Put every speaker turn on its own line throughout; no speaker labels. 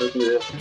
el video.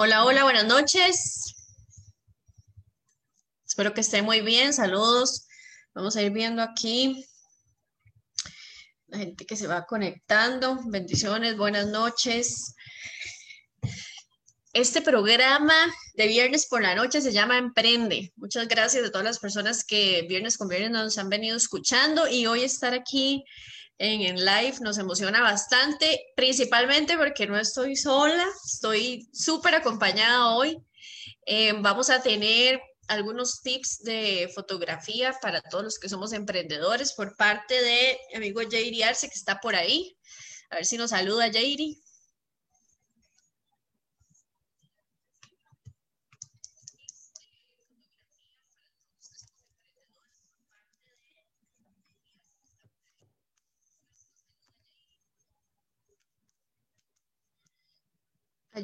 Hola, hola, buenas noches. Espero que esté muy bien. Saludos. Vamos a ir viendo aquí la gente que se va conectando. Bendiciones, buenas noches. Este programa de viernes por la noche se llama Emprende. Muchas gracias a todas las personas que viernes con viernes nos han venido escuchando y hoy estar aquí en, en live nos emociona bastante, principalmente porque no estoy sola, estoy súper acompañada hoy. Eh, vamos a tener algunos tips de fotografía para todos los que somos emprendedores por parte de mi amigo Jairi Arce, que está por ahí. A ver si nos saluda Jairi.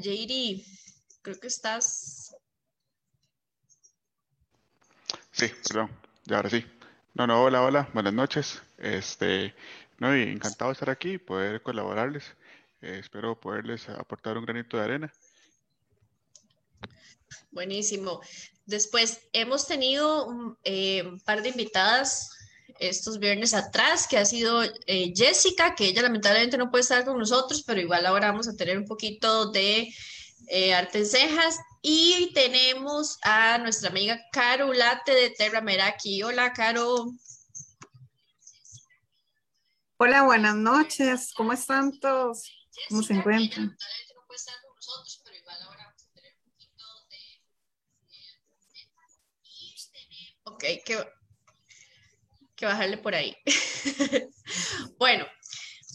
Jairi, creo que estás.
Sí, perdón, ya ahora sí. No, no, hola, hola, buenas noches. Este, no, y encantado de estar aquí y poder colaborarles. Eh, espero poderles aportar un granito de arena.
Buenísimo. Después hemos tenido un eh, un par de invitadas estos viernes atrás, que ha sido eh, Jessica, que ella lamentablemente no puede estar con nosotros, pero igual ahora vamos a tener un poquito de eh, arte en cejas. Y tenemos a nuestra amiga Caro Late de Terra Meraki. Hola, Caro.
Hola, buenas noches. ¿Cómo están todos? ¿Cómo se encuentran?
Lamentablemente no puede estar con nosotros, pero igual ahora vamos a tener un poquito de... Ok, que, que bajarle por ahí. bueno,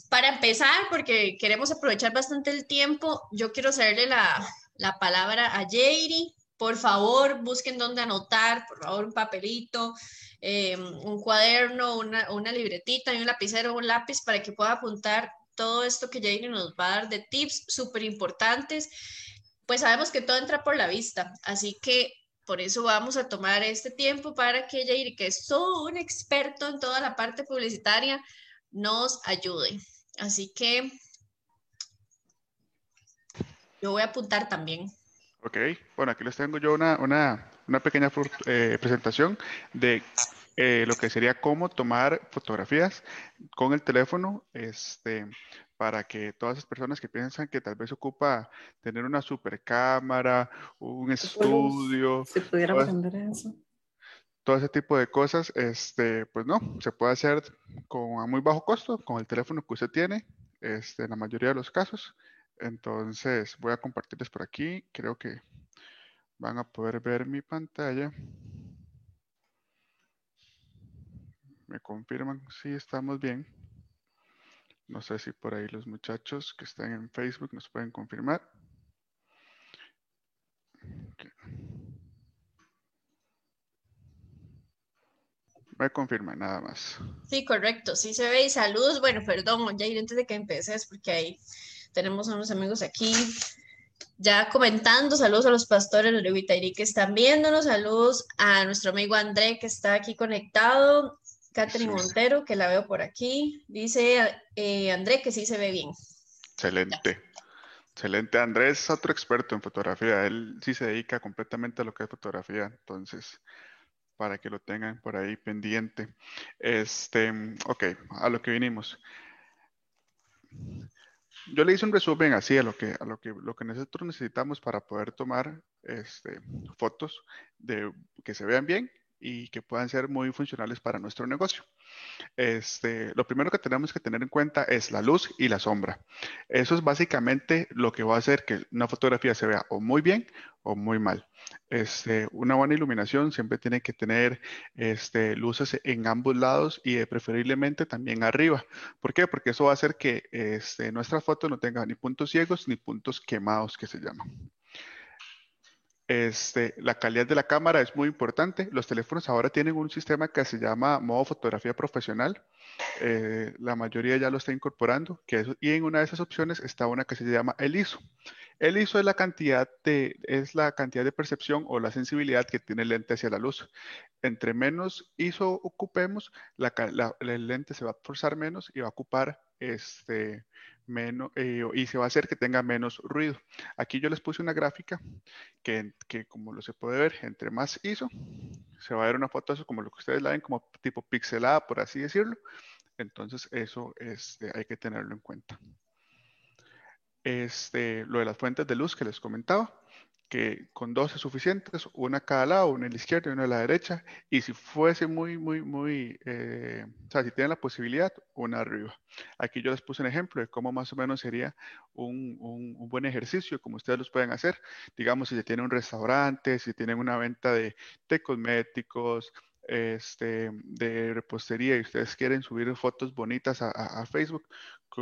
para empezar, porque queremos aprovechar bastante el tiempo, yo quiero hacerle la, la palabra a Jairi. Por favor, busquen dónde anotar, por favor, un papelito, eh, un cuaderno, una, una libretita y un lapicero, un lápiz para que pueda apuntar todo esto que Jair nos va a dar de tips súper importantes. Pues sabemos que todo entra por la vista, así que por eso vamos a tomar este tiempo para que Jair, que es todo un experto en toda la parte publicitaria, nos ayude. Así que yo voy a apuntar también.
Ok, bueno, aquí les tengo yo una, una, una pequeña eh, presentación de eh, lo que sería cómo tomar fotografías con el teléfono, este, para que todas las personas que piensan que tal vez ocupa tener una super cámara, un estudio,
si pudiera aprender eso.
Todo ese tipo de cosas, este, pues no, se puede hacer con a muy bajo costo, con el teléfono que usted tiene, este, en la mayoría de los casos. Entonces, voy a compartirles por aquí. Creo que van a poder ver mi pantalla. Me confirman si estamos bien. No sé si por ahí los muchachos que están en Facebook nos pueden confirmar. Me confirman nada más.
Sí, correcto. Sí se ve. Y saludos. Bueno, perdón, ya antes de que empeces, porque ahí tenemos unos amigos aquí ya comentando. Saludos a los pastores de Levitairi que están viéndonos. Saludos a nuestro amigo André que está aquí conectado. Catherine Montero, que la veo por aquí. Dice eh, André que sí se ve bien.
Excelente. Excelente. Andrés es otro experto en fotografía. Él sí se dedica completamente a lo que es fotografía. Entonces, para que lo tengan por ahí pendiente. Este, ok, a lo que vinimos yo le hice un resumen así a lo que, a lo que, lo que nosotros necesitamos para poder tomar este, fotos de, que se vean bien y que puedan ser muy funcionales para nuestro negocio. Este, lo primero que tenemos que tener en cuenta es la luz y la sombra. Eso es básicamente lo que va a hacer que una fotografía se vea o muy bien o muy mal. Este, una buena iluminación siempre tiene que tener este, luces en ambos lados y preferiblemente también arriba. ¿Por qué? Porque eso va a hacer que este, nuestra foto no tenga ni puntos ciegos ni puntos quemados que se llaman. Este, la calidad de la cámara es muy importante. Los teléfonos ahora tienen un sistema que se llama modo fotografía profesional. Eh, la mayoría ya lo está incorporando. Y en una de esas opciones está una que se llama el ISO. El ISO es la cantidad de, es la cantidad de percepción o la sensibilidad que tiene el lente hacia la luz. Entre menos ISO ocupemos, la, el lente se va a forzar menos y va a ocupar este, menos, eh, y se va a hacer que tenga menos ruido. Aquí yo les puse una gráfica que, que, como lo se puede ver, entre más ISO, se va a ver una foto como lo que ustedes la ven, como tipo pixelada, por así decirlo. Entonces eso este, hay que tenerlo en cuenta. Este, lo de las fuentes de luz que les comentaba que con dos es suficientes, una a cada lado, una a la izquierda y una a la derecha, y si fuese muy, muy, muy, eh, o sea, si tienen la posibilidad, una arriba. Aquí yo les puse un ejemplo de cómo más o menos sería un, un, un buen ejercicio, como ustedes los pueden hacer, digamos, si se tiene un restaurante, si tienen una venta de, de cosméticos, este, de repostería y ustedes quieren subir fotos bonitas a, Facebook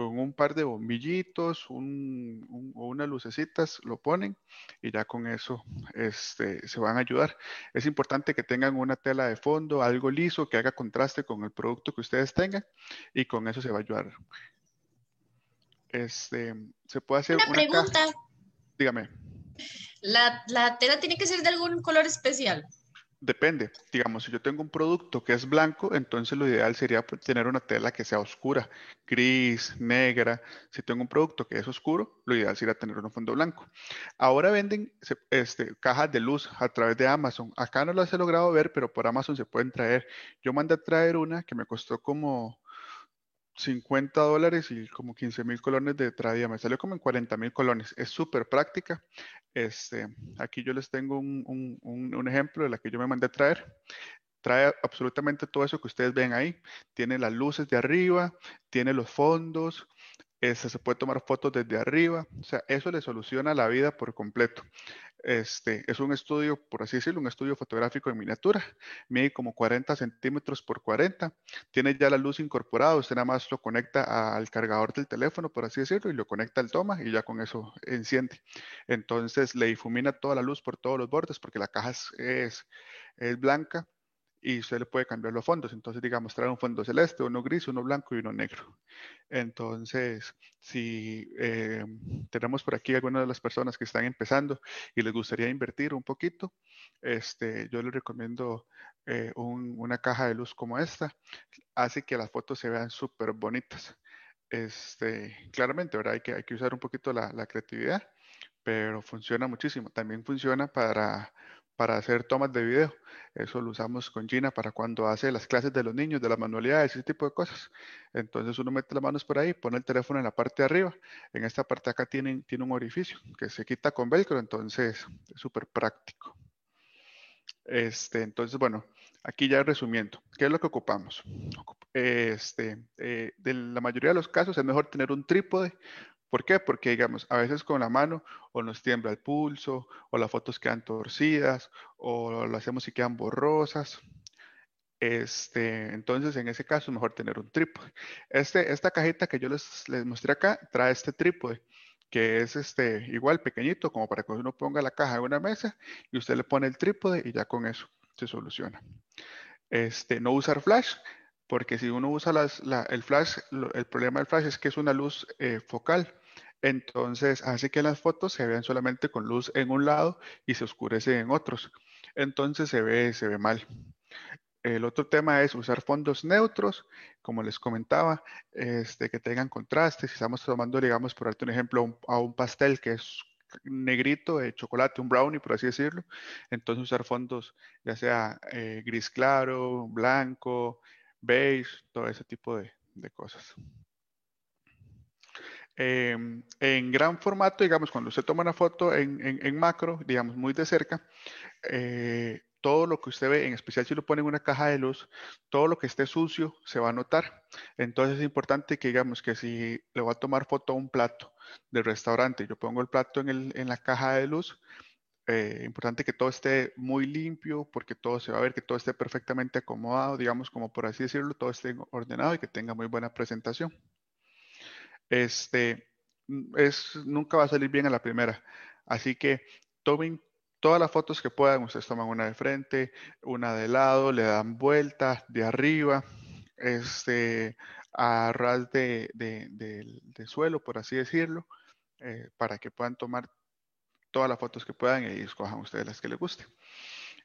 con un par de bombillitos un, o unas lucecitas, lo ponen y ya con eso este, se van a ayudar. Es importante que tengan una tela de fondo, algo liso que haga contraste con el producto que ustedes tengan y con eso se va a ayudar. Este, se puede hacer
una, pregunta.
Dígame.
¿La, ¿La tela tiene que ser de algún color especial?
Depende, digamos, si yo tengo un producto que es blanco, entonces lo ideal sería pues, tener una tela que sea oscura, gris, negra. Si tengo un producto que es oscuro, lo ideal sería tener un fondo blanco. Ahora venden este, cajas de luz a través de Amazon. Acá no las he logrado ver, pero por Amazon se pueden traer. Yo mandé a traer una que me costó como 50 dólares y como 15 mil colones de traía. Me salió como en 40 mil colones. Es súper práctica. Este, aquí yo les tengo un, un, ejemplo de la que yo me mandé a traer. Trae absolutamente todo eso que ustedes ven ahí. Tiene las luces de arriba, tiene los fondos, este, se puede tomar fotos desde arriba. O sea, eso le soluciona la vida por completo. Este, es un estudio, por así decirlo, un estudio fotográfico en miniatura. Mide como 40 centímetros por 40. Tiene ya la luz incorporada. Usted nada más lo conecta al cargador del teléfono, por así decirlo, y lo conecta al toma y ya con eso enciende. Entonces le difumina toda la luz por todos los bordes porque la caja es, es, blanca y usted le puede cambiar los fondos. Entonces, digamos, trae un fondo celeste, uno gris, uno blanco y uno negro. Entonces, si eh, tenemos por aquí algunas de las personas que están empezando y les gustaría invertir un poquito, este, yo les recomiendo eh, una caja de luz como esta. Hace que las fotos se vean súper bonitas. Este, claramente, ¿verdad? Hay que, hay que usar un poquito la, la creatividad, pero funciona muchísimo. También funciona para para hacer tomas de video. Eso lo usamos con Gina para cuando hace las clases de los niños, de las manualidades, ese tipo de cosas. Entonces uno mete las manos por ahí, pone el teléfono en la parte de arriba. En esta parte acá tiene, tiene un orificio que se quita con velcro, entonces es súper práctico. Este, entonces, bueno, aquí ya resumiendo, ¿qué es lo que ocupamos? Este, eh, de la mayoría de los casos es mejor tener un trípode ¿Por qué? Porque, digamos, a veces con la mano o nos tiembla el pulso, o las fotos quedan torcidas, o lo hacemos y quedan borrosas. Este, entonces, en ese caso, mejor tener un trípode. Este, esta cajita que yo les, les mostré acá trae este trípode, que es este, igual pequeñito, como para que uno ponga la caja en una mesa y usted le pone el trípode y ya con eso se soluciona. Este, no usar flash, porque si uno usa el flash, el problema del flash es que es una luz eh, focal. Entonces hace que las fotos se vean solamente con luz en un lado y se oscurece en otros. Entonces se ve, se ve mal. El otro tema es usar fondos neutros, como les comentaba, este, que tengan contraste. Si estamos tomando, digamos, por darte un ejemplo, a un pastel que es negrito de chocolate, un brownie, por así decirlo. Entonces usar fondos ya sea eh, gris claro, blanco, beige, todo ese tipo de, cosas. Em, en gran formato, digamos, cuando usted toma una foto en, macro, digamos, muy de cerca, eh, todo lo que usted ve, en especial si lo pone en una caja de luz, todo lo que esté sucio se va a notar. Entonces es importante que digamos que si le voy a tomar foto a un plato del restaurante, yo pongo el plato en, en la caja de luz, eh, importante que todo esté muy limpio porque todo se va a ver, que todo esté perfectamente acomodado, digamos como por así decirlo, todo esté ordenado y que tenga muy buena presentación. Este, mm, es, nunca va a salir bien a la primera, así que tomen todas las fotos que puedan, ustedes toman una de frente, una de lado, le dan vuelta de arriba, este, a ras de, suelo, por así decirlo, eh, para que puedan tomar todas las fotos que puedan y escojan ustedes las que les guste.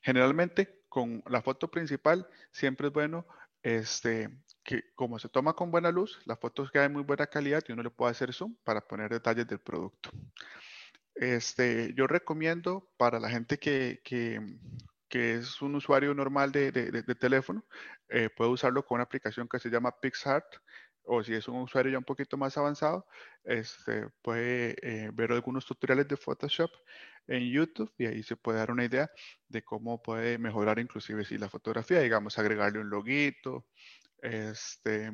Generalmente con la foto principal siempre es bueno este, que como se toma con buena luz, las fotos quedan muy buena calidad y uno le puede hacer zoom para poner detalles del producto. Este, yo recomiendo para la gente que, que, que es un usuario normal de, de, de teléfono, eh, puede usarlo con una aplicación que se llama PixArt o si es un usuario ya un poquito más avanzado, este, puede eh, ver algunos tutoriales de Photoshop en YouTube y ahí se puede dar una idea de cómo puede mejorar inclusive si la fotografía, digamos, agregarle un loguito, este,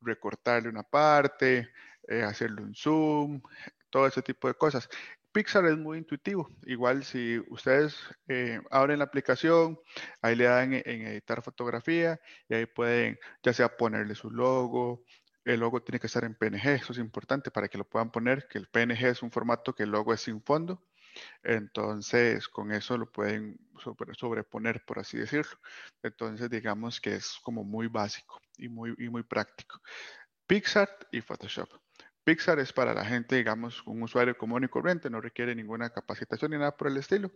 recortarle una parte, eh, hacerle un zoom, todo ese tipo de cosas. Pixar es muy intuitivo. Igual si ustedes eh, abren la aplicación, ahí le dan en, editar fotografía y ahí pueden ya sea ponerle su logo. El logo tiene que estar en PNG, eso es importante para que lo puedan poner, que el PNG es un formato que el logo es sin fondo. Entonces, con eso lo pueden sobreponer, por así decirlo. Entonces, digamos que es como muy básico y muy, y muy práctico. Pixar y Photoshop. Pixar es para la gente, digamos, un usuario común y corriente, no requiere ninguna capacitación ni nada por el estilo.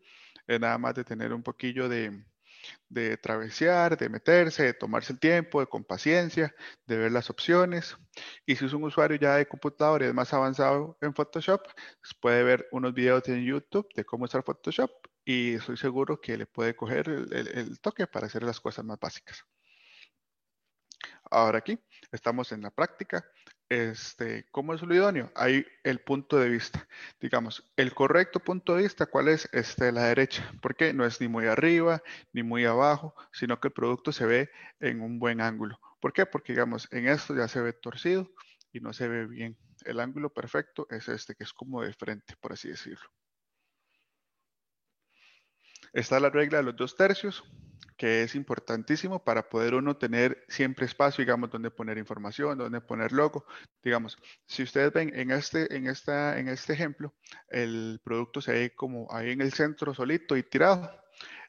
Es nada más de tener un poquillo de, de travesear, de meterse, de tomarse el tiempo, de con paciencia, de ver las opciones. Y si es un usuario ya de computador y es más avanzado en Photoshop, pues puede ver unos videos en YouTube de cómo usar Photoshop y estoy seguro que le puede coger el toque para hacer las cosas más básicas. Ahora aquí estamos en la práctica este, ¿cómo es lo idóneo? Hay el punto de vista. Digamos, el correcto punto de vista, ¿cuál es? Este, la derecha. Porque no es ni muy arriba ni muy abajo, sino que el producto se ve en un buen ángulo. ¿Por qué? Porque, digamos, en esto ya se ve torcido y no se ve bien. El ángulo perfecto es este, que es como de frente, por así decirlo. Está la regla de los dos tercios que es importantísimo para poder uno tener siempre espacio, digamos, donde poner información, donde poner logo. Digamos, si ustedes ven en este, en esta, en este ejemplo, el producto se ve como ahí en el centro solito y tirado.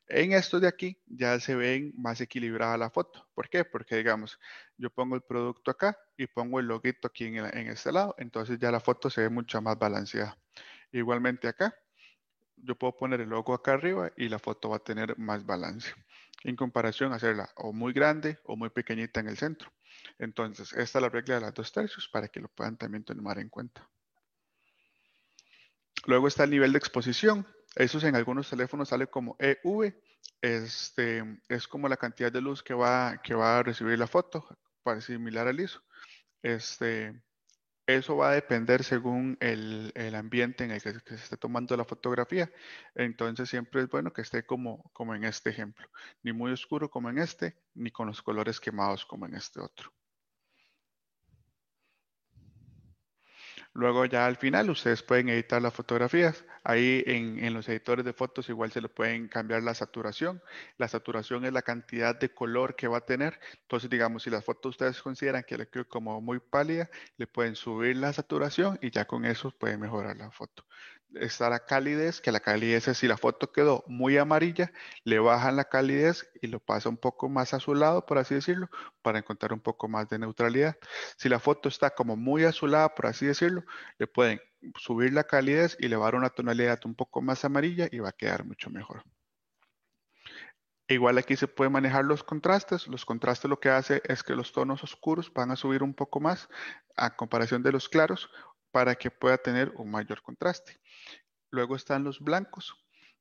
En estos de aquí ya se ven más equilibrada la foto. ¿Por qué? Porque digamos, yo pongo el producto acá y pongo el loguito aquí en, en este lado, entonces ya la foto se ve mucho más balanceada. Igualmente acá, yo puedo poner el logo acá arriba y la foto va a tener más balance en comparación a hacerla o muy grande o muy pequeñita en el centro. Entonces, esta es la regla de las dos tercios para que lo puedan también tomar en cuenta. Luego está el nivel de exposición. Eso en algunos teléfonos sale como EV. Este, es como la cantidad de luz que va, que va a recibir la foto, para similar al ISO. Este, eso va a depender según el, ambiente en el que, se esté tomando la fotografía. Entonces siempre es bueno que esté como, como en este ejemplo. Ni muy oscuro como en este, ni con los colores quemados como en este otro. Luego ya al final ustedes pueden editar las fotografías. Ahí en, los editores de fotos igual se le pueden cambiar la saturación. La saturación es la cantidad de color que va a tener. Entonces, digamos, si la foto ustedes consideran que le quedó como muy pálida, le pueden subir la saturación y ya con eso pueden mejorar la foto está la calidez, que la calidez es si la foto quedó muy amarilla, le bajan la calidez y lo pasa un poco más azulado, por así decirlo, para encontrar un poco más de neutralidad. Si la foto está como muy azulada, por así decirlo, le pueden subir la calidez y elevar una tonalidad un poco más amarilla y va a quedar mucho mejor. Igual aquí se puede manejar los contrastes. Los contrastes lo que hace es que los tonos oscuros van a subir un poco más a comparación de los claros para que pueda tener un mayor contraste. Luego están los blancos,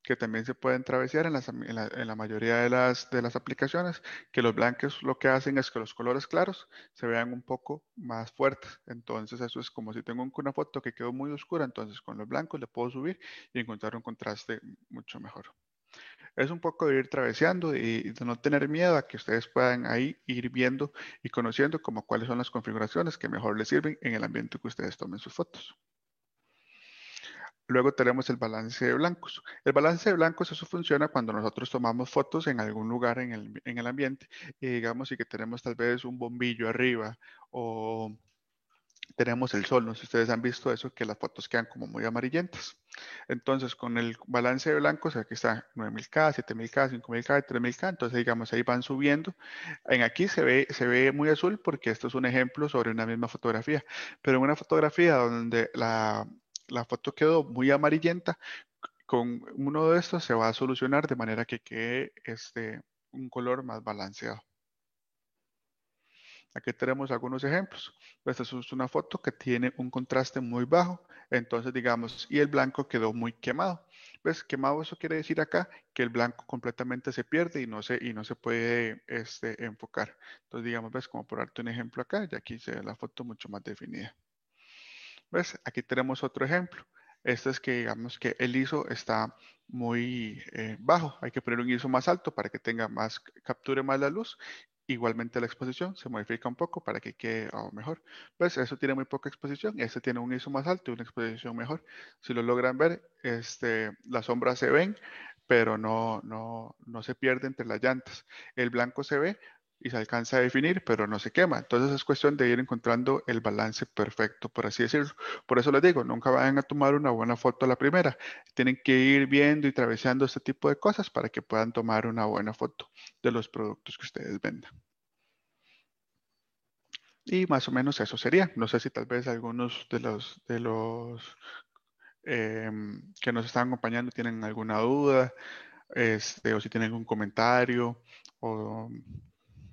que también se pueden travesear en, la, mayoría de las, de las aplicaciones, que los blancos lo que hacen es que los colores claros se vean un poco más fuertes. Entonces eso es como si tengo una foto que quedó muy oscura, entonces con los blancos le puedo subir y encontrar un contraste mucho mejor es un poco de ir traveseando y de no tener miedo a que ustedes puedan ahí ir viendo y conociendo como cuáles son las configuraciones que mejor les sirven en el ambiente que ustedes tomen sus fotos. Luego tenemos el balance de blancos. El balance de blancos, eso funciona cuando nosotros tomamos fotos en algún lugar en el, en el ambiente y digamos y que tenemos tal vez un bombillo arriba o tenemos el sol. No sé si ustedes han visto eso, que las fotos quedan como muy amarillentas. Entonces, con el balance de blancos, aquí está 9000K, 7000K, 5000K, 3000K. Entonces, digamos, ahí van subiendo. En aquí se ve, muy azul porque esto es un ejemplo sobre una misma fotografía. Pero en una fotografía donde la, la foto quedó muy amarillenta, con uno de estos se va a solucionar de manera que quede este, un color más balanceado. Aquí tenemos algunos ejemplos. Esta es una foto que tiene un contraste muy bajo, entonces digamos, y el blanco quedó muy quemado. ¿Ves? Quemado eso quiere decir acá que el blanco completamente se pierde y no se, y no se puede este, enfocar. Entonces digamos, ves, como por darte un ejemplo acá, y aquí se ve la foto mucho más definida. ¿Ves? Aquí tenemos otro ejemplo. Este es que digamos que el ISO está muy eh, bajo. Hay que poner un ISO más alto para que tenga más, capture más la luz Igualmente la exposición se modifica un poco para que quede mejor. Pues eso tiene muy poca exposición. Este tiene un ISO más alto y una exposición mejor. Si lo logran ver, este, las sombras se ven, pero no, no, no se pierde entre las llantas. El blanco se ve, y se alcanza a definir, pero no se quema. Entonces es cuestión de ir encontrando el balance perfecto, por así decirlo. Por eso les digo, nunca vayan a tomar una buena foto a la primera. Tienen que ir viendo y atravesando este tipo de cosas para que puedan tomar una buena foto de los productos que ustedes vendan. Y más o menos eso sería. No sé si tal vez algunos de los, de los em, que nos están acompañando tienen alguna duda, este, o si tienen algún comentario,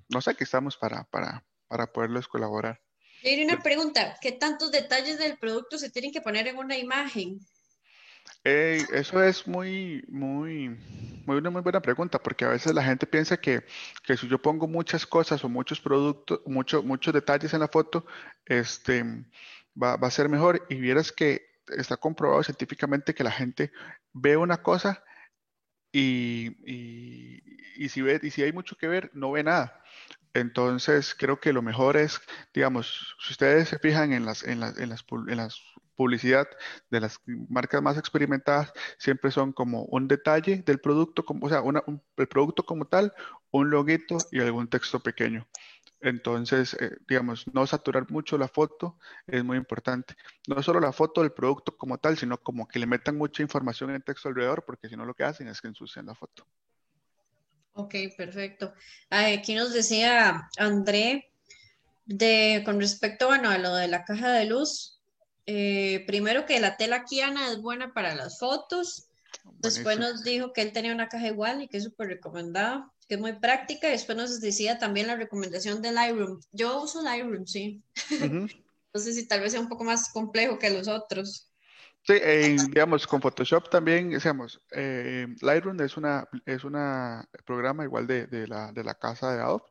no sé, que estamos para, para, para poderles colaborar.
Tiene una pregunta, ¿qué tantos detalles del producto se tienen que poner en una imagen?
eso es muy, muy, muy una muy buena pregunta, porque a veces la gente piensa que, que si yo pongo muchas cosas o muchos productos, mucho, muchos detalles en la foto, este, va, va a ser mejor. Y vieras que está comprobado científicamente que la gente ve una cosa y, y, y, si ve, y si hay mucho que ver, no ve nada. Entonces, creo que lo mejor es, digamos, si ustedes se fijan en las, en las, en las, en las publicidad de las marcas más experimentadas, siempre son como un detalle del producto, como, o sea, el producto como tal, un loguito y algún texto pequeño. Entonces, eh, digamos, no saturar mucho la foto es muy importante. No solo la foto del producto como tal, sino como que le metan mucha información en texto alrededor, porque si no lo que hacen es que ensucian la foto.
Ok, perfecto. Aquí nos decía André, de, con respecto bueno, a lo de la caja de luz, eh, primero que la tela Kiana es buena para las fotos, después
Buenísimo.
nos dijo que él tenía una caja igual y que es súper recomendada, que es muy práctica, y después nos decía también la recomendación de Lightroom. Yo uso Lightroom, sí.
Ujú.
No sé si tal vez sea un poco más complejo que los otros.
Sí, eh, digamos, con Photoshop también, decíamos, eh, Lightroom es una, es una programa igual de, de la, de la casa de Adobe,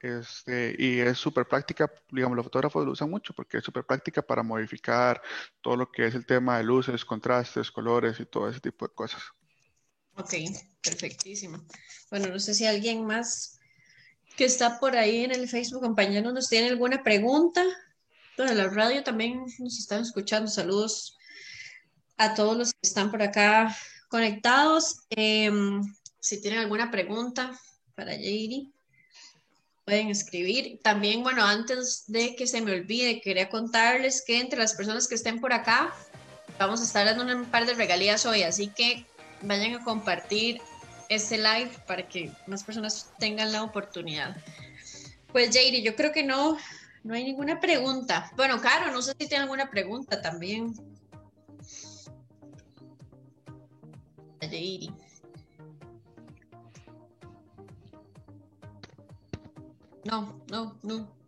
este, y es súper práctica, digamos, los fotógrafos lo usan mucho porque es súper práctica para modificar todo lo que es el tema de luces, contrastes, colores y todo ese tipo de cosas.
Ok, perfectísimo. Bueno, no sé si alguien más que está por ahí en el Facebook, compañero, nos tiene alguna pregunta. Bueno, la radio también nos están escuchando. Saludos a todos los que están por acá conectados. Em, si tienen alguna pregunta para Jairi, pueden escribir. También, bueno, antes de que se me olvide, quería contarles que entre las personas que estén por acá, vamos a estar dando un par de regalías hoy, así que vayan a compartir este live para que más personas tengan la oportunidad. Pues Jairi, yo creo que no, no hay ninguna pregunta. Bueno, Caro, no sé si tiene alguna pregunta también. Jairi. No, no, no.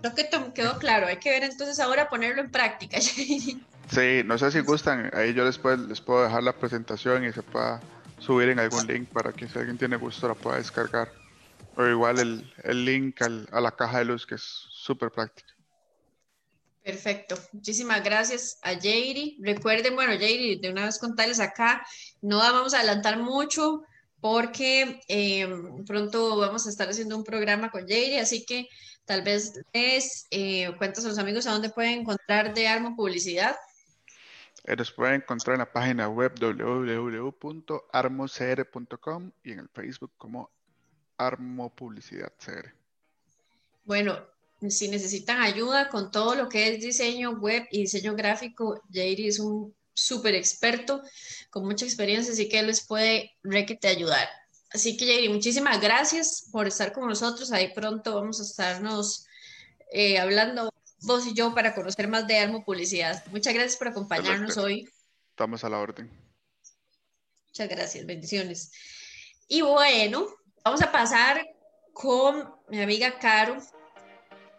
Creo que quedó claro. Hay que ver entonces ahora ponerlo en práctica, Jairi.
Sí, no sé si gustan, ahí yo les puedo, les puedo dejar la presentación y se pueda subir en algún link para que si alguien tiene gusto la pueda descargar. O igual el, el link al- a la caja de luz que es súper práctica.
Perfecto. Muchísimas gracias a Jairi. Recuerden, bueno, Jairi, de una vez contarles acá, no vamos a adelantar mucho porque eh, pronto vamos a estar haciendo un programa con Jairi, así que tal vez les eh, cuentas a los amigos a dónde pueden encontrar de Armo Publicidad.
Los pueden encontrar en la página web www.armocr.com y en el Facebook como Armo Publicidad CR.
Bueno, si necesitan ayuda con todo lo que es diseño web y diseño gráfico, Jairi es un súper experto con mucha experiencia, así que él les puede requete ayudar. Así que Jairi, muchísimas gracias por estar con nosotros. Ahí pronto vamos a estarnos eh, hablando vos y yo para conocer más de Armo Publicidad. Muchas gracias por acompañarnos hoy.
Estamos a la orden.
Muchas gracias, bendiciones. Y bueno, vamos a pasar con mi amiga Caro,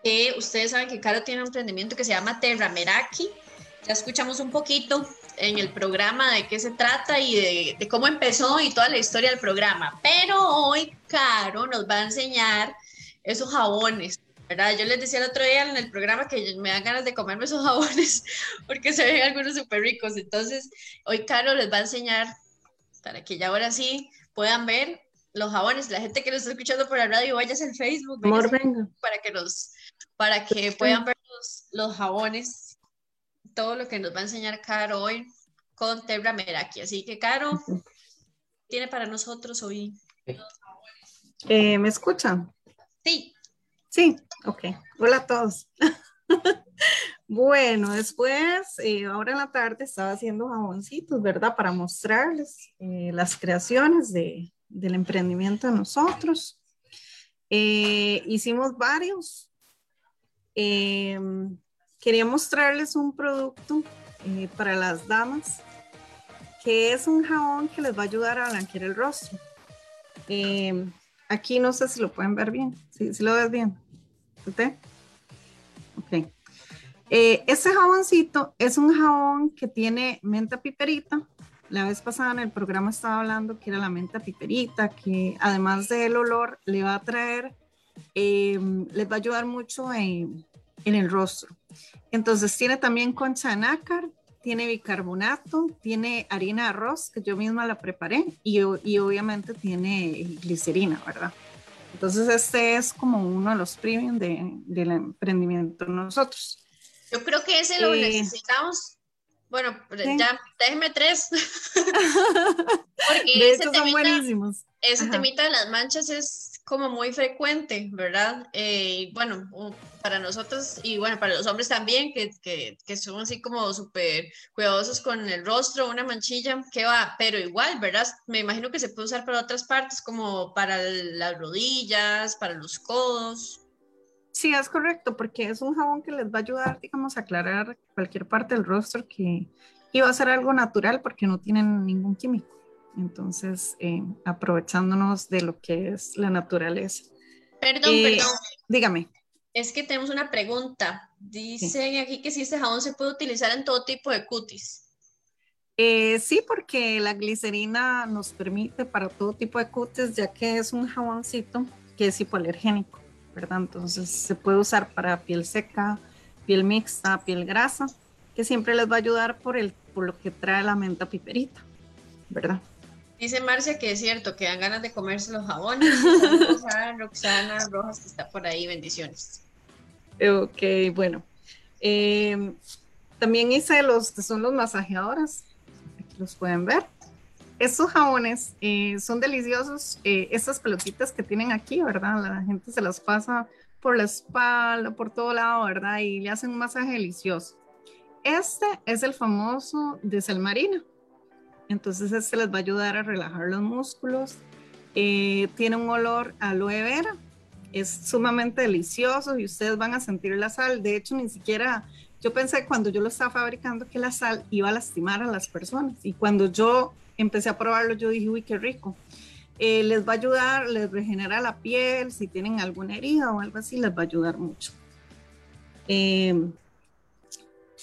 que ustedes saben que Caro tiene un emprendimiento que se llama Terra Meraki. Ya escuchamos un poquito en el programa de qué se trata y de, de cómo empezó y toda la historia del programa. Pero hoy Caro nos va a enseñar esos jabones, ¿verdad? Yo les decía el otro día en el programa que me dan ganas de comerme esos jabones porque se ven algunos súper ricos. Entonces, hoy Caro les va a enseñar para que ya ahora sí puedan ver los jabones. La gente que nos está escuchando por la radio, vayas al Facebook,
Amor,
váyase
venga.
para que nos, para que puedan ver los, los jabones, todo lo que nos va a enseñar Caro hoy con Terra Meraki. Así que Caro tiene para nosotros hoy.
Eh, ¿Me escuchan?
Sí,
Sí, ok. Hola a todos. bueno, después, eh, ahora en la tarde estaba haciendo jaboncitos, ¿verdad? Para mostrarles eh, las creaciones de, del emprendimiento de nosotros. Eh, hicimos varios. Eh, quería mostrarles un producto para las damas, que es un jabón que les va a ayudar a blanquear el rostro. Eh, aquí no sé si lo pueden ver bien. Si lo ves bien. ¿Usted? Ok. Eh, este jaboncito es un jabón que tiene menta piperita. La vez pasada en el programa estaba hablando que era la menta piperita, que además del olor le va a traer, eh, les va a ayudar mucho en, el rostro. Entonces tiene también concha de nácar, tiene bicarbonato, tiene harina de arroz, que yo misma la preparé, y, y obviamente tiene glicerina, ¿verdad? Entonces este es como uno de los premium de, del emprendimiento nosotros.
yo creo que ese lo
Eh,
necesitamos Bueno,
Sí.
ya, déjenme tres. Porque
De
ese
son
temita-
buenísimos.
Ese temita de las manchas es como muy frecuente, ¿verdad? Eh, y bueno, para nosotros y bueno, para los hombres también, que, que, que son así como súper cuidadosos con el rostro, una manchilla, que va, pero igual, ¿verdad? Me imagino que se puede usar para otras partes, como para las rodillas, para los codos.
Sí, es correcto, porque es un jabón que les va a ayudar, digamos, a aclarar cualquier parte del rostro que va a ser algo natural porque no tienen ningún químico. Entonces, eh, aprovechándonos de lo que es la naturaleza.
Perdón,
Eh,
perdón.
Dígame.
Es que tenemos una pregunta. Dicen aquí que si este jabón se puede utilizar en todo tipo de cutis.
Eh, sí, porque la glicerina nos permite para todo tipo de cutis, ya que es un jaboncito que es hipoalergénico, ¿verdad? Entonces se puede usar para piel seca, piel mixta, piel grasa, que siempre les va a ayudar por, el, por lo que trae la menta piperita, ¿verdad?
Dice Marcia que es cierto, que dan ganas de comerse los jabones. A Roxana Rojas, que está por ahí. Bendiciones.
Ok, bueno. Eh, también hice los que son los masajeadores. Aquí los pueden ver. Estos jabones eh, son deliciosos. eh, estas pelotitas que tienen aquí, ¿verdad? La gente se las pasa por la espalda, por todo lado, ¿verdad? Y le hacen un masaje delicioso. Este es el famoso de sal marina. Entonces este les va a ayudar a relajar los músculos. Eh, tiene un olor aloe vera es sumamente delicioso y ustedes van a sentir la sal. De hecho, ni siquiera yo pensé cuando yo lo estaba fabricando que la sal iba a lastimar a las personas. Y cuando yo empecé a probarlo, yo dije, uy, qué rico. Eh, les va a ayudar, les regenera la piel, si tienen alguna herida o algo así, les va a ayudar mucho. Eh,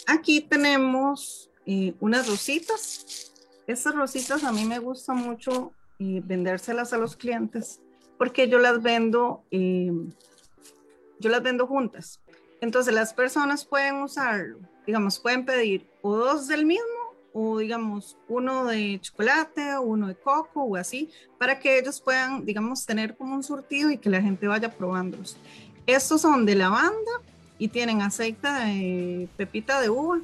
aquí tenemos eh, unas rositas. Estas rositas a mí me gusta mucho eh, vendérselas a los clientes porque yo las vendo, eh, yo las vendo juntas. Entonces las personas pueden usarlo, digamos, pueden pedir o dos del mismo o digamos uno de chocolate, uno de coco o así, para que ellos puedan, digamos, tener como un surtido y que la gente vaya probándolos. Estos son de lavanda y tienen aceite de pepita de uva,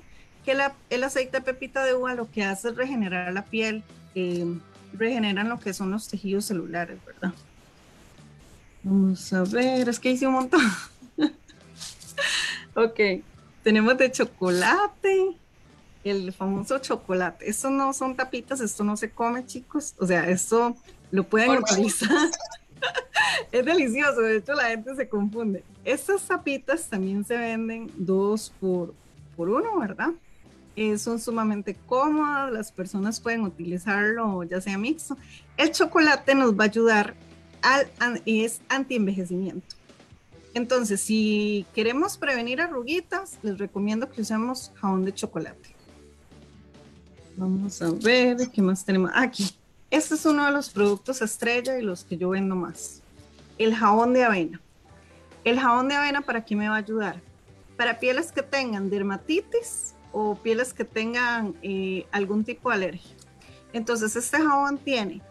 que la- el aceite de pepita de uva lo que hace es regenerar la piel, eh, regeneran lo que son los tejidos celulares, ¿verdad? Vamos a ver, es que hice un montón. ok, tenemos de chocolate, el famoso chocolate. Estos no son tapitas, esto no se come, chicos. O sea, esto lo pueden
Por
utilizar. es delicioso, de hecho la gente se confunde. Estas tapitas también se venden dos por, por uno, ¿verdad? Eh, son sumamente cómodas, las personas pueden utilizarlo ya sea mixto. El chocolate nos va a ayudar al, es anti-envejecimiento. Entonces, si queremos prevenir arruguitas, les recomiendo que usemos jabón de chocolate. Vamos a ver qué más tenemos aquí. Este es uno de los productos estrella y los que yo vendo más. El jabón de avena. El jabón de avena, ¿para qué me va a ayudar? Para pieles que tengan dermatitis o pieles que tengan eh, algún tipo de alergia. Entonces, este jabón tiene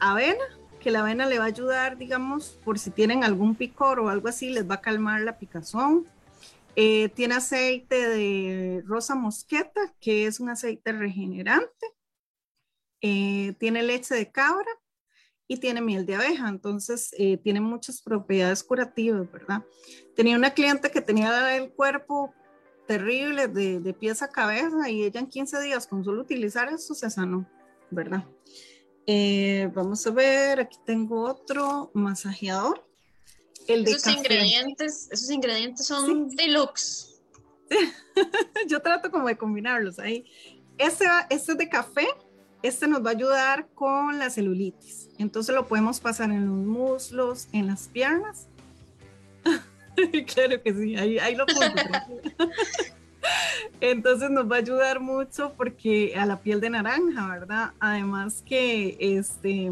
avena, que la avena le va a ayudar, digamos, por si tienen algún picor o algo así, les va a calmar la picazón. Eh, tiene aceite de rosa mosqueta, que es un aceite regenerante. Eh, tiene leche de cabra y tiene miel de abeja, entonces tiene muchas propiedades curativas, ¿verdad? Tenía una cliente que tenía el cuerpo terrible de, de pies a cabeza y ella en 15 días con solo utilizar eso se sanó, ¿verdad? Eh, vamos a ver, aquí tengo otro masajeador. El de
Esos
café.
ingredientes, esos ingredientes son deluxe.
Yo trato como de combinarlos ahí. Este, este es de café. Este nos va a ayudar con la celulitis. Entonces lo podemos pasar en los muslos, en las piernas. claro que sí, ahí, ahí lo pongo. Entonces nos va a ayudar mucho porque a la piel de naranja, ¿verdad? Además que este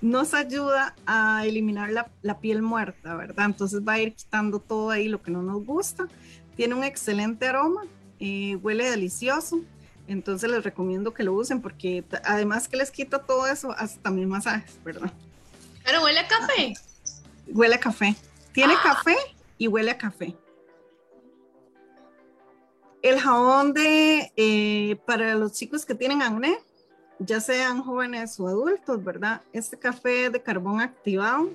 nos ayuda a eliminar la, la piel muerta, ¿verdad? Entonces va a ir quitando todo ahí lo que no nos gusta. Tiene un excelente aroma, eh, huele delicioso. Entonces les recomiendo que lo usen porque además que les quita todo eso, hace también masajes, ¿verdad?
Pero huele a café.
Huele a café. Tiene café y huele a café. El jabón de, eh, para los chicos que tienen acné, ya sean jóvenes o adultos, ¿verdad? Este café de carbón activado.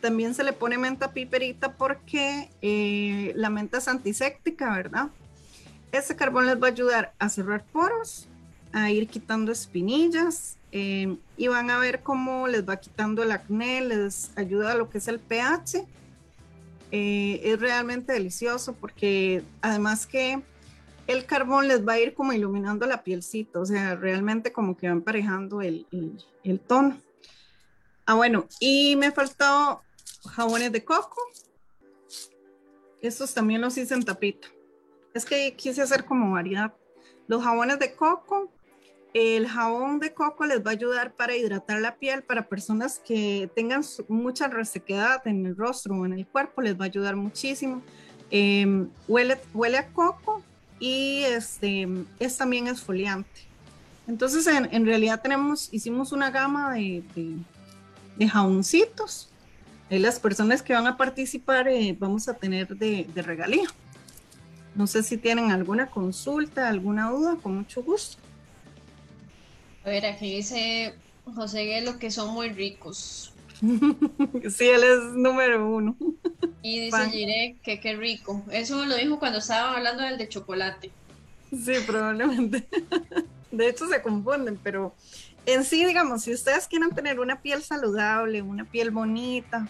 También se le pone menta piperita porque eh, la menta es antiséptica, ¿verdad? Este carbón les va a ayudar a cerrar poros, a ir quitando espinillas eh, y van a ver cómo les va quitando el acné, les ayuda a lo que es el pH. Es realmente delicioso porque además que el carbón les va a ir como iluminando la pielcita, o sea, realmente como que va emparejando el, el, tono. Ah, bueno, y me faltó jabones de coco. Estos también los hice en tapita. Es que quise hacer como variedad. Los jabones de coco, el jabón de coco les va a ayudar para hidratar la piel para personas que tengan mucha resequedad en el rostro o en el cuerpo, les va a ayudar muchísimo. Em, huele, huele a coco, y este es también esfoliante. Entonces, en, realidad tenemos, hicimos una gama de, de, jaboncitos. Y las personas que van a participar eh, vamos a tener de, de regalía. No sé si tienen alguna consulta, alguna duda, con mucho gusto.
A ver, aquí dice José Guelo que son muy ricos.
sí, él es número uno.
Y dice Gire que qué rico. Eso lo dijo cuando estaba hablando del de chocolate.
Sí, probablemente. De hecho se confunden, pero en sí, digamos, si ustedes quieren tener una piel saludable, una piel bonita,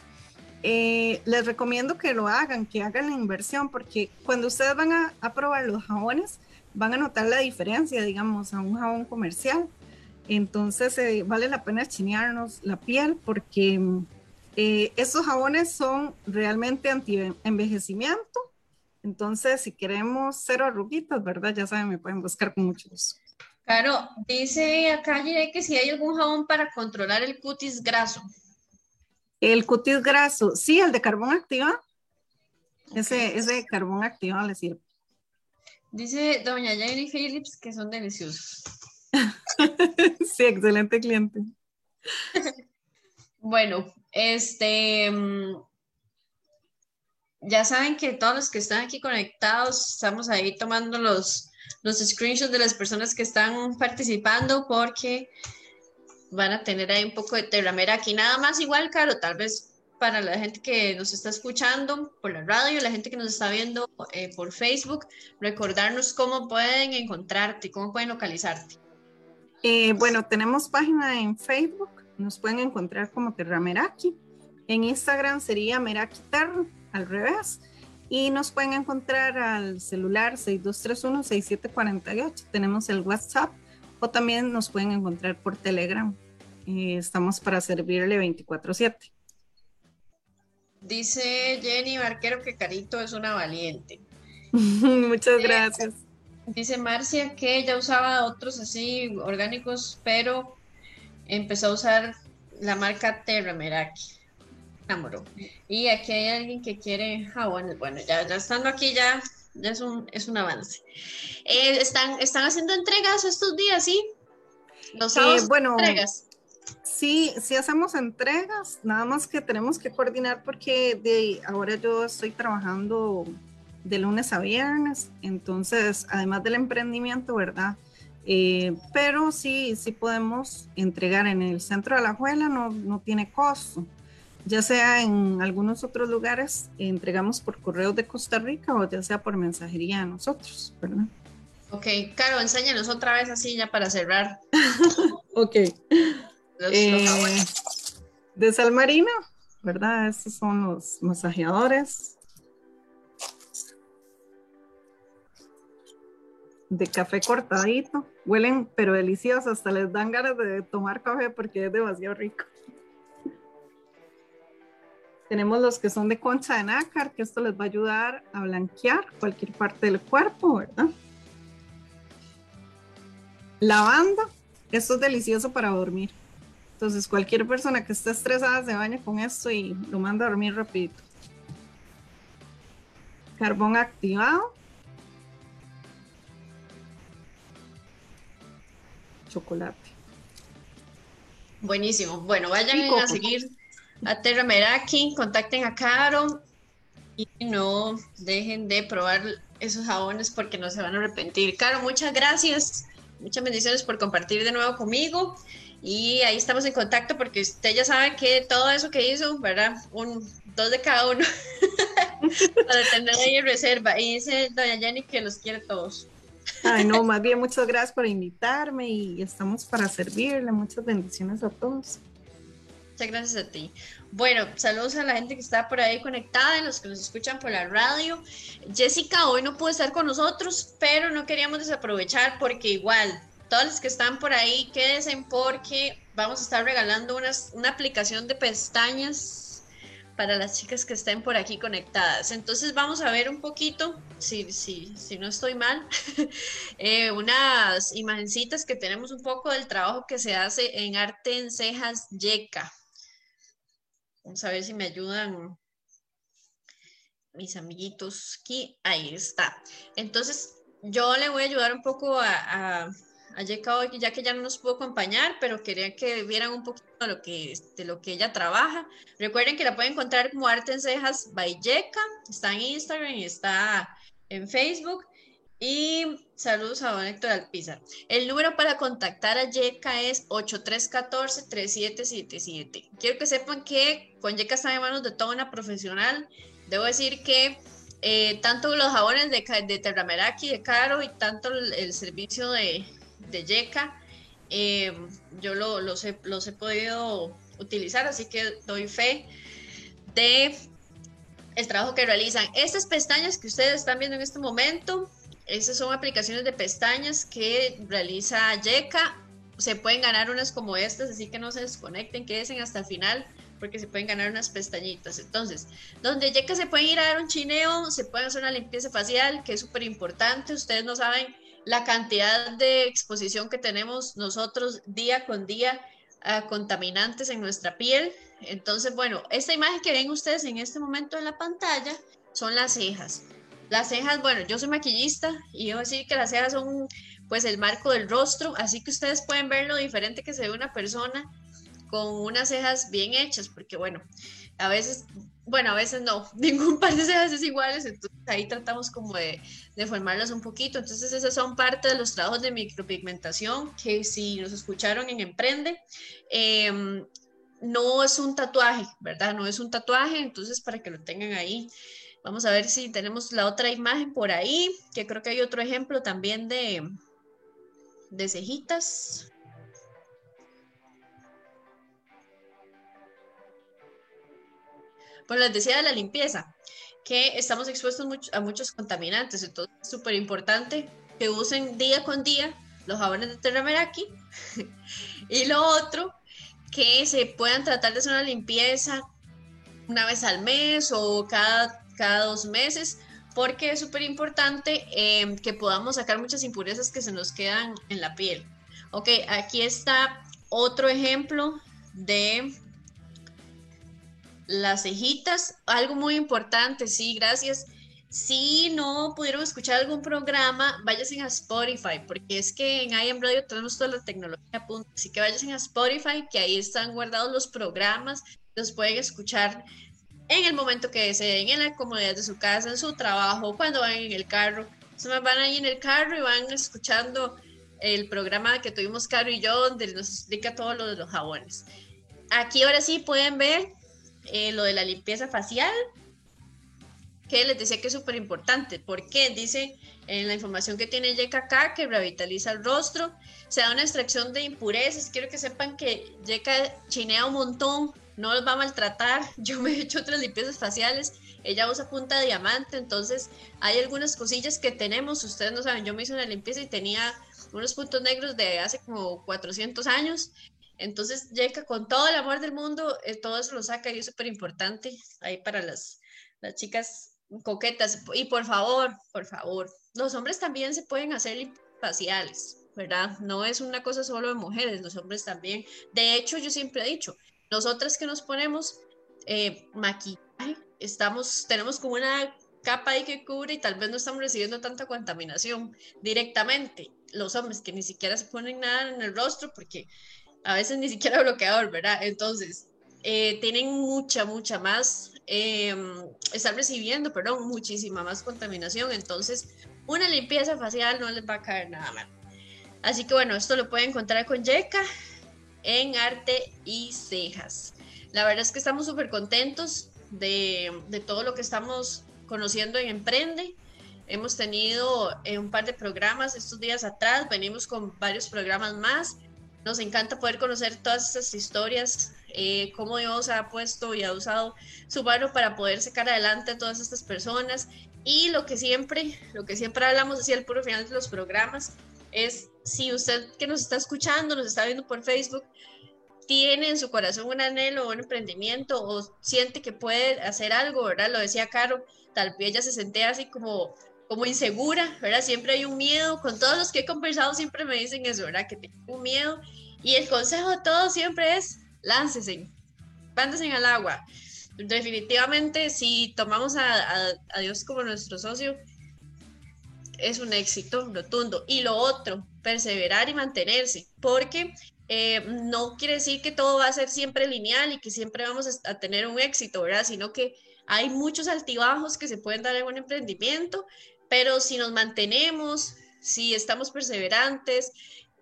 eh, les recomiendo que lo hagan, que hagan la inversión, porque cuando ustedes van a, a probar los jabones, van a notar la diferencia, digamos, a un jabón comercial. Entonces eh, vale la pena chinearnos la piel porque eh, estos jabones son realmente anti-envejecimiento. Entonces, si queremos cero arruguitas, ¿verdad? Ya saben, me pueden buscar con mucho gusto.
Claro, dice acá que si hay algún jabón para controlar el cutis graso.
El cutis graso, sí, el de carbón activa. Ese, ese carbón activado le sirve.
Dice doña Jenny Phillips que son deliciosos.
sí, excelente cliente.
bueno, este, mm, ya saben que todos los que están aquí conectados, estamos ahí tomando los, los screenshots de las personas que están participando porque van a tener ahí un poco de terramera aquí. Nada más igual, Caro, tal vez para la gente que nos está escuchando por la radio, la gente que nos está viendo eh, por Facebook, recordarnos cómo pueden encontrarte, cómo pueden localizarte.
Eh, bueno, tenemos página en Facebook, nos pueden encontrar como Terrameraki. En Instagram sería Meraki Terra, al revés. Y nos pueden encontrar al celular 6231-6748. Tenemos el WhatsApp o también nos pueden encontrar por Telegram. Eh, estamos para servirle 24/7.
Dice Jenny Barquero que Carito es una valiente.
Muchas gracias.
Dice Marcia que ella usaba otros así orgánicos, pero empezó a usar la marca Terra Meraki. Enamoró. Y aquí hay alguien que quiere jabones. Bueno, ya, ya estando aquí ya, ya es un, es un avance. Eh, están, están haciendo entregas estos días, ¿sí?
Los eh, sábados bueno, entregas. Sí, sí hacemos entregas, nada más que tenemos que coordinar porque de ahora yo estoy trabajando de lunes a viernes, entonces, además del emprendimiento, ¿verdad? Eh, pero sí, sí podemos entregar en el centro de la juela, no, no tiene costo. Ya sea en algunos otros lugares, entregamos por correo de Costa Rica o ya sea por mensajería a nosotros, ¿verdad?
Ok, Caro, enséñanos otra vez así ya para cerrar.
ok. Eh, de sal marina, ¿verdad? Estos son los masajeadores. De café cortadito. Huelen pero deliciosos, hasta les dan ganas de tomar café porque es demasiado rico. Tenemos los que son de concha de nácar, que esto les va a ayudar a blanquear cualquier parte del cuerpo, ¿verdad? Lavanda, esto es delicioso para dormir. Entonces cualquier persona que esté estresada se baña con esto y lo manda a dormir rapidito. Carbón activado, chocolate.
Buenísimo. Bueno, vayan a seguir a Terra Meraki, contacten a Caro y no dejen de probar esos jabones porque no se van a arrepentir. Caro, muchas gracias. Muchas bendiciones por compartir de nuevo conmigo. Y ahí estamos en contacto porque usted ya sabe que todo eso que hizo, ¿verdad? Un, dos de cada uno para tener ahí en reserva. Y dice doña Jenny que los quiere todos.
Ay, no, más bien muchas gracias por invitarme y estamos para servirle. Muchas bendiciones a todos.
Muchas gracias a ti. Bueno, saludos a la gente que está por ahí conectada, y los que nos escuchan por la radio. Jessica hoy no pudo estar con nosotros, pero no queríamos desaprovechar porque igual, todos los que están por ahí, quédense porque vamos a estar regalando una aplicación de pestañas para las chicas que estén por aquí conectadas. Entonces vamos a ver un poquito, si, si, si no estoy mal, eh, unas imagencitas que tenemos un poco del trabajo que se hace en arte en cejas yeca. Vamos a ver si me ayudan mis amiguitos aquí. Ahí está. Entonces yo le voy a ayudar un poco a a Yeka hoy, ya que ya no nos pudo acompañar, pero quería que vieran un poquito de lo que, de lo que ella trabaja. Recuerden que la pueden encontrar como Arte en Cejas Yeka, está en Instagram y está en Facebook. Y saludos a don Héctor Alpizar. El número para contactar a Yeka es 8314-3777. Quiero que sepan que con Yeka está en manos de toda una profesional. Debo decir que eh, tanto los jabones de, de Terrameraki, de Caro, y tanto el servicio de, de Yeka. Eh, yo lo, los, he, los he podido utilizar, así que doy fe de el trabajo que realizan. Estas pestañas que ustedes están viendo en este momento, esas son aplicaciones de pestañas que realiza Yeka. Se pueden ganar unas como estas, así que no se desconecten, quédense hasta el final porque se pueden ganar unas pestañitas. Entonces, donde Yeka se pueden ir a dar un chineo, se puede hacer una limpieza facial, que es súper importante. Ustedes no saben la cantidad de exposición que tenemos nosotros día con día a contaminantes en nuestra piel. Entonces, bueno, esta imagen que ven ustedes en este momento en la pantalla son las cejas. Las cejas, bueno, yo soy maquillista y debo decir que las cejas son pues el marco del rostro, así que ustedes pueden ver lo diferente que se ve una persona con unas cejas bien hechas, porque bueno, a veces bueno, a veces no, ningún par de cejas es iguales, entonces ahí tratamos como de, de, formarlas un poquito. Entonces esas son parte de los trabajos de micropigmentación que si nos escucharon en Emprende, em, no es un tatuaje, ¿verdad? No es un tatuaje, entonces para que lo tengan ahí. Vamos a ver si tenemos la otra imagen por ahí, que creo que hay otro ejemplo también de, de cejitas. Pues les decía de la limpieza, que estamos expuestos a muchos contaminantes, entonces es súper importante que usen día con día los jabones de Terrameraki. y lo otro, que se puedan tratar de hacer una limpieza una vez al mes o cada, cada dos meses, porque es súper importante em, que podamos sacar muchas impurezas que se nos quedan en la piel. Ok, aquí está otro ejemplo de las cejitas, algo muy importante, sí, gracias. Si no pudieron escuchar algún programa, váyanse a Spotify, porque es que en IM Radio tenemos toda la tecnología punto. Así que váyanse a Spotify, que ahí están guardados los programas, los pueden escuchar en el momento que deseen, en la comodidad de su casa, en su trabajo, cuando van en el carro. Se van ahí en el carro y van escuchando el programa que tuvimos Caro y yo, donde nos explica todo lo de los jabones. Aquí ahora sí pueden ver eh, lo de la limpieza facial, que les decía que es súper importante. porque Dice en la información que tiene YKK que revitaliza el rostro, se da una extracción de impurezas. Quiero que sepan que YK chinea un montón, no los va a maltratar. Yo me he hecho otras limpiezas faciales. Ella usa punta de diamante, entonces hay algunas cosillas que tenemos. Ustedes no saben, yo me hice una limpieza y tenía unos puntos negros de hace como 400 años entonces, Yeka, con todo el amor del mundo, eh, todo eso lo saca y es súper importante ahí para las, las chicas coquetas. Y por favor, por favor, los hombres también se pueden hacer faciales, ¿verdad? No es una cosa solo de mujeres, los hombres también. De hecho, yo siempre he dicho, nosotras que nos ponemos eh, maquillaje, estamos, tenemos como una capa ahí que cubre y tal vez no estamos recibiendo tanta contaminación directamente. Los hombres que ni siquiera se ponen nada en el rostro porque a veces ni siquiera bloqueador, ¿verdad? Entonces, eh, tienen mucha, mucha más em, están recibiendo, perdón, muchísima más contaminación. Entonces, una limpieza facial no les va a caer nada mal. Así que bueno, esto lo pueden encontrar con Yeka en Arte y Cejas. La verdad es que estamos súper contentos de, de, todo lo que estamos conociendo en Emprende. Hemos tenido eh, un par de programas estos días atrás, venimos con varios programas más. Nos encanta poder conocer todas estas historias, eh, cómo Dios ha puesto y ha usado su mano para poder sacar adelante a todas estas personas. Y lo que siempre, lo que siempre hablamos hacia el puro final de los programas, es si usted que nos está escuchando, nos está viendo por Facebook, tiene en su corazón un anhelo un emprendimiento o siente que puede hacer algo, ¿verdad? Lo decía Caro, tal vez ella se sentía así como, como insegura, ¿verdad? Siempre hay un miedo, con todos los que he conversado siempre me dicen eso, ¿verdad? Que tengo un miedo y el consejo de todos siempre es láncesen, vándese al agua. Definitivamente, si tomamos a, a Dios como nuestro socio, es un éxito rotundo. Y lo otro, perseverar y mantenerse, porque eh, no quiere decir que todo va a ser siempre lineal y que siempre vamos a tener un éxito, ¿verdad? Sino que hay muchos altibajos que se pueden dar en un emprendimiento, pero si nos mantenemos, si estamos perseverantes,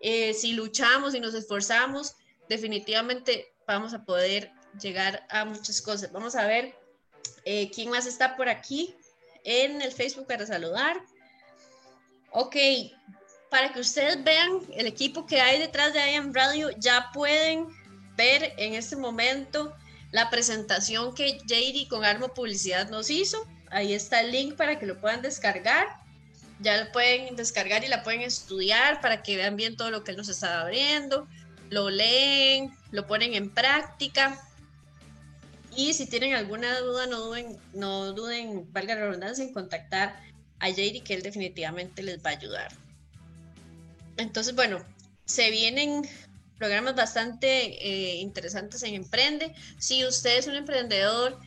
eh, si luchamos y nos esforzamos, definitivamente vamos a poder llegar a muchas cosas. Vamos a ver eh, quién más está por aquí en el Facebook para saludar. Ok, para que ustedes vean el equipo que hay detrás de IAM Radio, ya pueden ver en este momento la presentación que JD con Armo Publicidad nos hizo. Ahí está el link para que lo puedan descargar. Ya lo pueden descargar y la pueden estudiar para que vean bien todo lo que él nos está abriendo. Lo leen, lo ponen en práctica. Y si tienen alguna duda, no duden, no duden, valga la redundancia, en contactar a JD que él definitivamente les va a ayudar. Entonces, bueno, se vienen programas bastante eh, interesantes en Emprende. Si usted es un emprendedor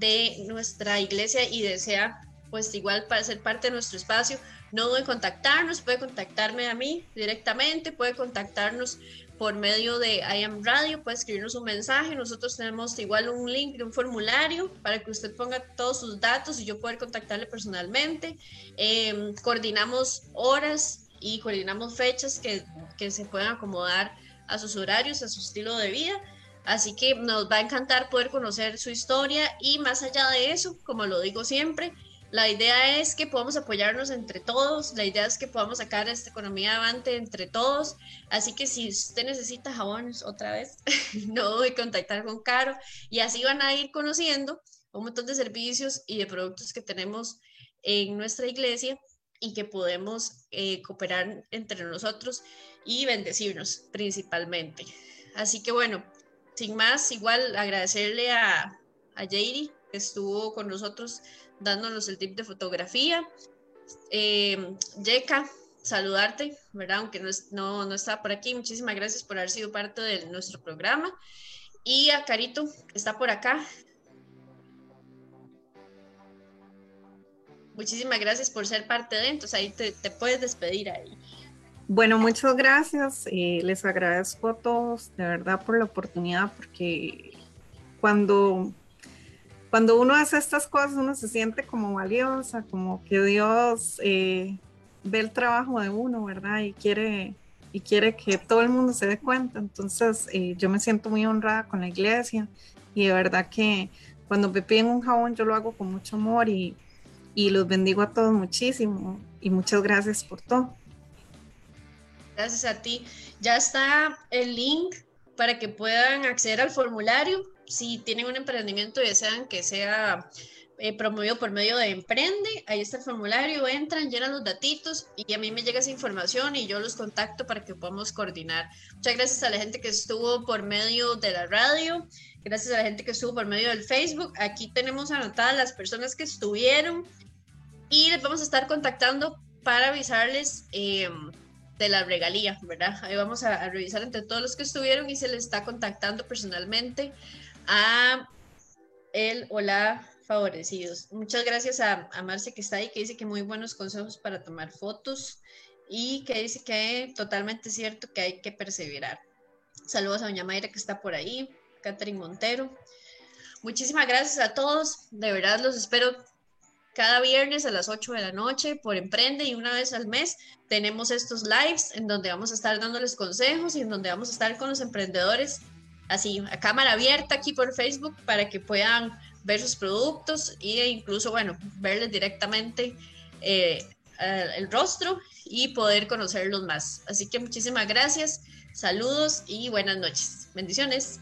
de nuestra iglesia y desea, pues igual para ser parte de nuestro espacio, no duden en contactarnos, puede contactarme a mí directamente, puede contactarnos por medio de I Am Radio, puede escribirnos un mensaje. Nosotros tenemos igual un link de un formulario para que usted ponga todos sus datos y yo poder contactarle personalmente. Em, coordinamos horas y coordinamos fechas que, que se puedan acomodar a sus horarios, a su estilo de vida. Así que nos va a encantar poder conocer su historia y más allá de eso, como lo digo siempre, la idea es que podamos apoyarnos entre todos, la idea es que podamos sacar esta economía adelante entre todos, así que si usted necesita jabones otra vez, no a contactar con Caro y así van a ir conociendo un montón de servicios y de productos que tenemos en nuestra iglesia y que podemos eh, cooperar entre nosotros y bendecirnos principalmente. Así que bueno, sin más, igual agradecerle a, a que estuvo con nosotros dándonos el tip de fotografía. Eh, Yeka, saludarte, ¿verdad? Aunque no, no, no está por aquí. Muchísimas gracias por haber sido parte de nuestro programa. Y a Carito, que está por acá. Muchísimas gracias por ser parte de, entonces ahí te, te puedes despedir ahí.
Bueno, muchas gracias. Eh, les agradezco a todos, de verdad, por la oportunidad, porque cuando cuando uno hace estas cosas, uno se siente como valiosa, como que Dios eh, ve el trabajo de uno, ¿verdad? Y quiere, y quiere que todo el mundo se dé cuenta. Entonces, eh, yo me siento muy honrada con la iglesia y de verdad que cuando me piden un jabón, yo lo hago con mucho amor y, y los bendigo a todos muchísimo. Y muchas gracias por todo.
Gracias a ti. Ya está el link para que puedan acceder al formulario si tienen un emprendimiento y desean que sea eh, promovido por medio de Emprende, ahí está el formulario, entran, llenan los datitos y a mí me llega esa información y yo los contacto para que podamos coordinar. Muchas gracias a la gente que estuvo por medio de la radio, gracias a la gente que estuvo por medio del Facebook. Aquí tenemos anotadas las personas que estuvieron y les vamos a estar contactando para avisarles. Em, de la regalía, ¿verdad? Ahí vamos a, revisar entre todos los que estuvieron y se les está contactando personalmente a él o la favorecidos. Muchas gracias a, a Marce que está ahí, que dice que muy buenos consejos para tomar fotos y que dice que totalmente cierto que hay que perseverar. Saludos a doña Mayra que está por ahí, Catherine Montero. muchísimas gracias a todos. De verdad los espero cada viernes a las 8 de la noche por Emprende y una vez al mes tenemos estos lives en donde vamos a estar dándoles consejos y en donde vamos a estar con los emprendedores así a cámara abierta aquí por Facebook para que puedan ver sus productos e incluso, bueno, verles directamente eh, el rostro y poder conocerlos más. Así que muchísimas gracias, saludos y buenas noches. Bendiciones.